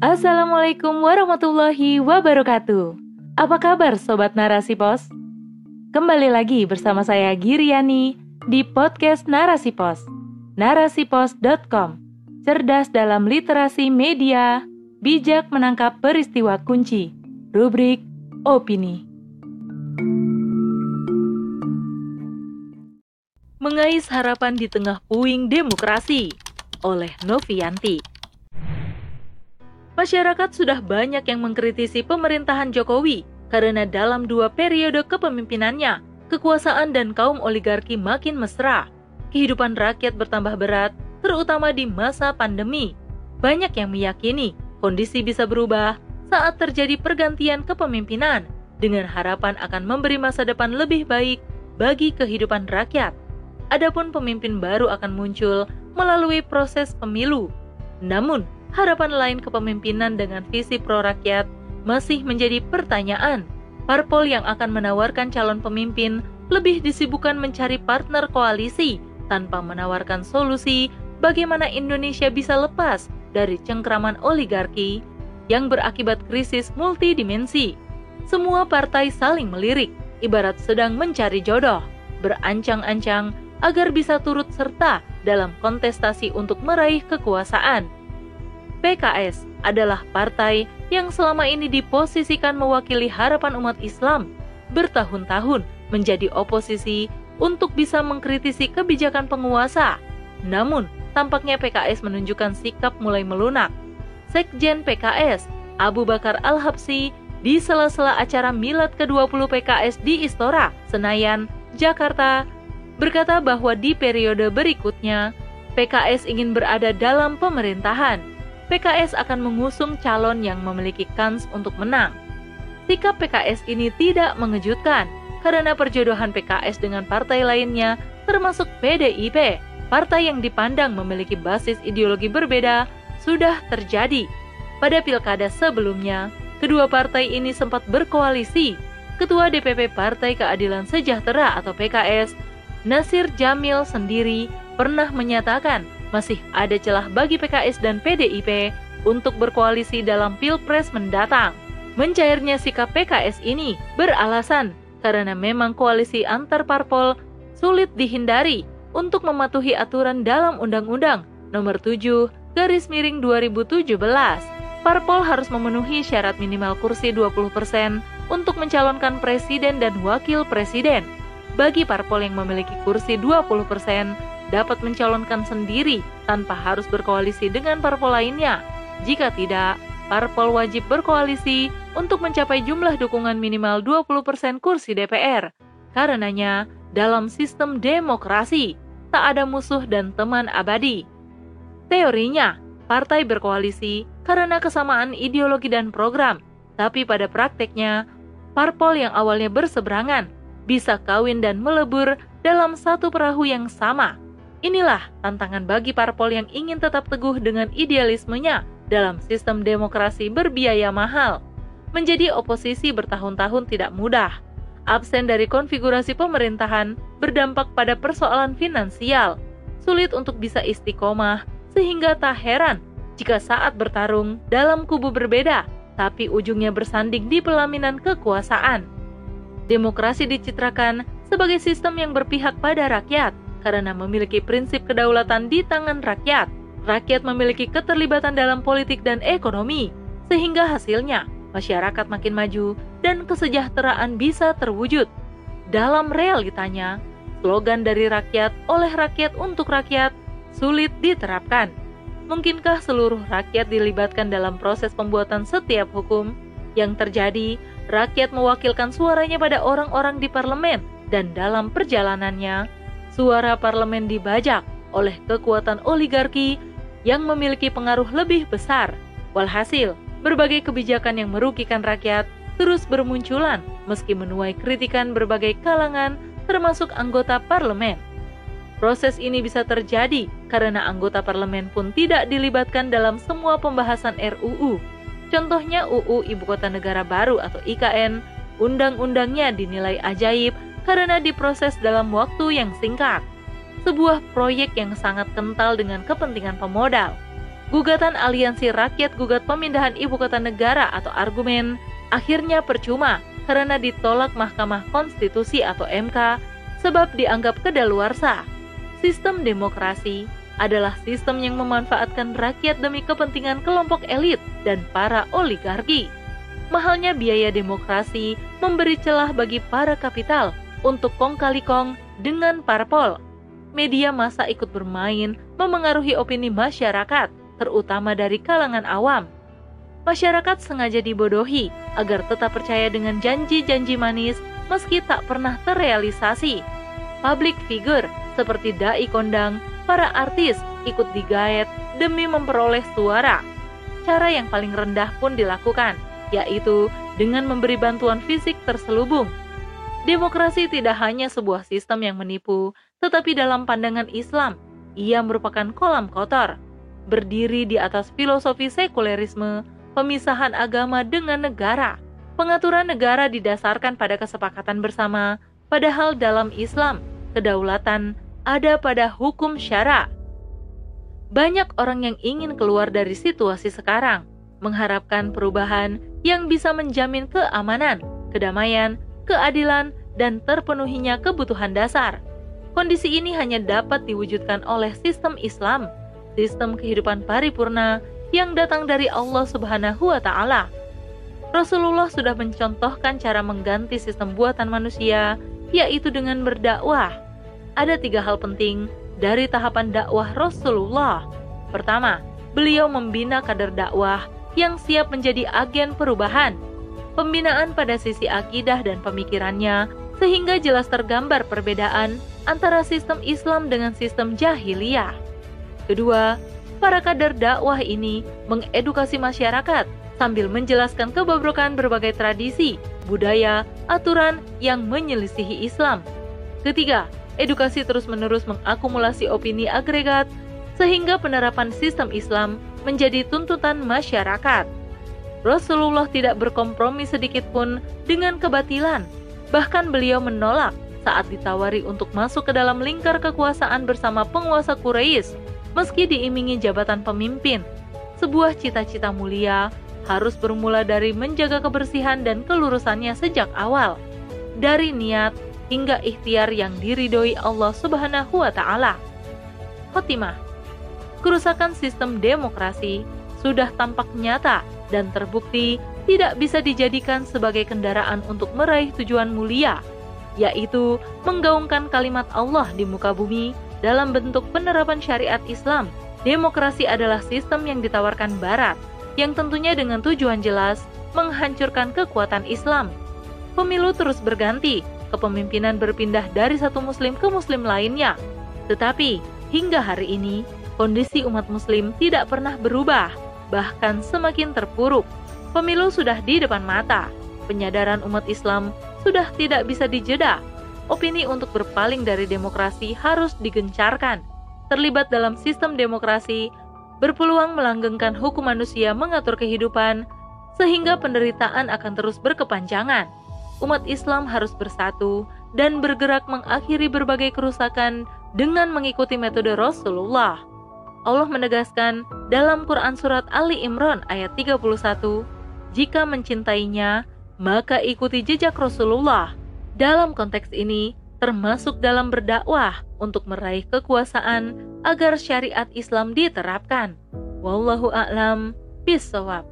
Assalamualaikum warahmatullahi wabarakatuh. Apa kabar sobat Narasi Pos? Kembali lagi bersama saya Giriani di podcast Narasi Pos. Narasipos.com. Cerdas dalam literasi media, bijak menangkap peristiwa kunci. Rubrik opini. Mengais harapan di tengah puing demokrasi oleh Novianti. Masyarakat sudah banyak yang mengkritisi pemerintahan Jokowi karena dalam dua periode kepemimpinannya, kekuasaan dan kaum oligarki makin mesra. Kehidupan rakyat bertambah berat, terutama di masa pandemi. Banyak yang meyakini kondisi bisa berubah saat terjadi pergantian kepemimpinan dengan harapan akan memberi masa depan lebih baik bagi kehidupan rakyat. Adapun pemimpin baru akan muncul melalui proses pemilu. Namun, harapan lain kepemimpinan dengan visi pro rakyat masih menjadi pertanyaan. Parpol yang akan menawarkan calon pemimpin lebih disibukkan mencari partner koalisi tanpa menawarkan solusi bagaimana Indonesia bisa lepas dari cengkraman oligarki yang berakibat krisis multidimensi. Semua partai saling melirik, ibarat sedang mencari jodoh, berancang-ancang agar bisa turut serta dalam kontestasi untuk meraih kekuasaan. PKS adalah partai yang selama ini diposisikan mewakili harapan umat Islam bertahun-tahun menjadi oposisi untuk bisa mengkritisi kebijakan penguasa. Namun, tampaknya PKS menunjukkan sikap mulai melunak. Sekjen PKS, Abu Bakar Al-Habsi, di sela-sela acara Milad ke-20 PKS di Istora, Senayan, Jakarta, berkata bahwa di periode berikutnya, PKS ingin berada dalam pemerintahan PKS akan mengusung calon yang memiliki kans untuk menang. Sikap PKS ini tidak mengejutkan karena perjodohan PKS dengan partai lainnya termasuk PDIP, partai yang dipandang memiliki basis ideologi berbeda, sudah terjadi. Pada pilkada sebelumnya, kedua partai ini sempat berkoalisi. Ketua DPP Partai Keadilan Sejahtera atau PKS, Nasir Jamil sendiri pernah menyatakan masih ada celah bagi PKS dan PDIP untuk berkoalisi dalam Pilpres mendatang. Mencairnya sikap PKS ini beralasan karena memang koalisi antar parpol sulit dihindari untuk mematuhi aturan dalam Undang-Undang Nomor 7 Garis Miring 2017. Parpol harus memenuhi syarat minimal kursi 20% untuk mencalonkan presiden dan wakil presiden. Bagi parpol yang memiliki kursi 20%, dapat mencalonkan sendiri tanpa harus berkoalisi dengan parpol lainnya. Jika tidak, parpol wajib berkoalisi untuk mencapai jumlah dukungan minimal 20% kursi DPR. Karenanya, dalam sistem demokrasi, tak ada musuh dan teman abadi. Teorinya, partai berkoalisi karena kesamaan ideologi dan program, tapi pada prakteknya, parpol yang awalnya berseberangan bisa kawin dan melebur dalam satu perahu yang sama Inilah tantangan bagi parpol yang ingin tetap teguh dengan idealismenya dalam sistem demokrasi berbiaya mahal. Menjadi oposisi bertahun-tahun tidak mudah. Absen dari konfigurasi pemerintahan berdampak pada persoalan finansial. Sulit untuk bisa istiqomah, sehingga tak heran jika saat bertarung dalam kubu berbeda, tapi ujungnya bersanding di pelaminan kekuasaan. Demokrasi dicitrakan sebagai sistem yang berpihak pada rakyat, karena memiliki prinsip kedaulatan di tangan rakyat. Rakyat memiliki keterlibatan dalam politik dan ekonomi, sehingga hasilnya masyarakat makin maju dan kesejahteraan bisa terwujud. Dalam realitanya, slogan dari rakyat oleh rakyat untuk rakyat sulit diterapkan. Mungkinkah seluruh rakyat dilibatkan dalam proses pembuatan setiap hukum? Yang terjadi, rakyat mewakilkan suaranya pada orang-orang di parlemen dan dalam perjalanannya, suara parlemen dibajak oleh kekuatan oligarki yang memiliki pengaruh lebih besar. Walhasil, berbagai kebijakan yang merugikan rakyat terus bermunculan meski menuai kritikan berbagai kalangan termasuk anggota parlemen. Proses ini bisa terjadi karena anggota parlemen pun tidak dilibatkan dalam semua pembahasan RUU. Contohnya UU Ibu Kota Negara Baru atau IKN, undang-undangnya dinilai ajaib karena diproses dalam waktu yang singkat. Sebuah proyek yang sangat kental dengan kepentingan pemodal. gugatan aliansi rakyat gugat pemindahan ibu kota negara atau argumen akhirnya percuma karena ditolak Mahkamah Konstitusi atau MK sebab dianggap kedaluarsa. Sistem demokrasi adalah sistem yang memanfaatkan rakyat demi kepentingan kelompok elit dan para oligarki. Mahalnya biaya demokrasi memberi celah bagi para kapital untuk kong kali kong dengan parpol. Media masa ikut bermain memengaruhi opini masyarakat terutama dari kalangan awam. Masyarakat sengaja dibodohi agar tetap percaya dengan janji-janji manis meski tak pernah terrealisasi. Public figure seperti dai kondang, para artis ikut digaet demi memperoleh suara. Cara yang paling rendah pun dilakukan, yaitu dengan memberi bantuan fisik terselubung. Demokrasi tidak hanya sebuah sistem yang menipu, tetapi dalam pandangan Islam, ia merupakan kolam kotor berdiri di atas filosofi sekulerisme, pemisahan agama dengan negara. Pengaturan negara didasarkan pada kesepakatan bersama, padahal dalam Islam, kedaulatan ada pada hukum syara. Banyak orang yang ingin keluar dari situasi sekarang, mengharapkan perubahan yang bisa menjamin keamanan, kedamaian, keadilan, dan terpenuhinya kebutuhan dasar. Kondisi ini hanya dapat diwujudkan oleh sistem Islam sistem kehidupan paripurna yang datang dari Allah Subhanahu wa Ta'ala. Rasulullah sudah mencontohkan cara mengganti sistem buatan manusia, yaitu dengan berdakwah. Ada tiga hal penting dari tahapan dakwah Rasulullah. Pertama, beliau membina kader dakwah yang siap menjadi agen perubahan. Pembinaan pada sisi akidah dan pemikirannya sehingga jelas tergambar perbedaan antara sistem Islam dengan sistem jahiliyah. Kedua, para kader dakwah ini mengedukasi masyarakat sambil menjelaskan kebobrokan berbagai tradisi, budaya, aturan yang menyelisihi Islam. Ketiga, edukasi terus-menerus mengakumulasi opini agregat sehingga penerapan sistem Islam menjadi tuntutan masyarakat. Rasulullah tidak berkompromi sedikit pun dengan kebatilan. Bahkan beliau menolak saat ditawari untuk masuk ke dalam lingkar kekuasaan bersama penguasa Quraisy meski diimingi jabatan pemimpin. Sebuah cita-cita mulia harus bermula dari menjaga kebersihan dan kelurusannya sejak awal, dari niat hingga ikhtiar yang diridhoi Allah Subhanahu wa taala. Khotimah. Kerusakan sistem demokrasi sudah tampak nyata dan terbukti tidak bisa dijadikan sebagai kendaraan untuk meraih tujuan mulia, yaitu menggaungkan kalimat Allah di muka bumi dalam bentuk penerapan syariat Islam. Demokrasi adalah sistem yang ditawarkan Barat, yang tentunya dengan tujuan jelas menghancurkan kekuatan Islam. Pemilu terus berganti, kepemimpinan berpindah dari satu muslim ke muslim lainnya. Tetapi, hingga hari ini, kondisi umat muslim tidak pernah berubah, bahkan semakin terpuruk. Pemilu sudah di depan mata, penyadaran umat Islam sudah tidak bisa dijeda opini untuk berpaling dari demokrasi harus digencarkan. Terlibat dalam sistem demokrasi berpeluang melanggengkan hukum manusia mengatur kehidupan, sehingga penderitaan akan terus berkepanjangan. Umat Islam harus bersatu dan bergerak mengakhiri berbagai kerusakan dengan mengikuti metode Rasulullah. Allah menegaskan dalam Quran Surat Ali Imran ayat 31, Jika mencintainya, maka ikuti jejak Rasulullah dalam konteks ini, termasuk dalam berdakwah untuk meraih kekuasaan agar syariat Islam diterapkan. Wallahu a'lam bishawab.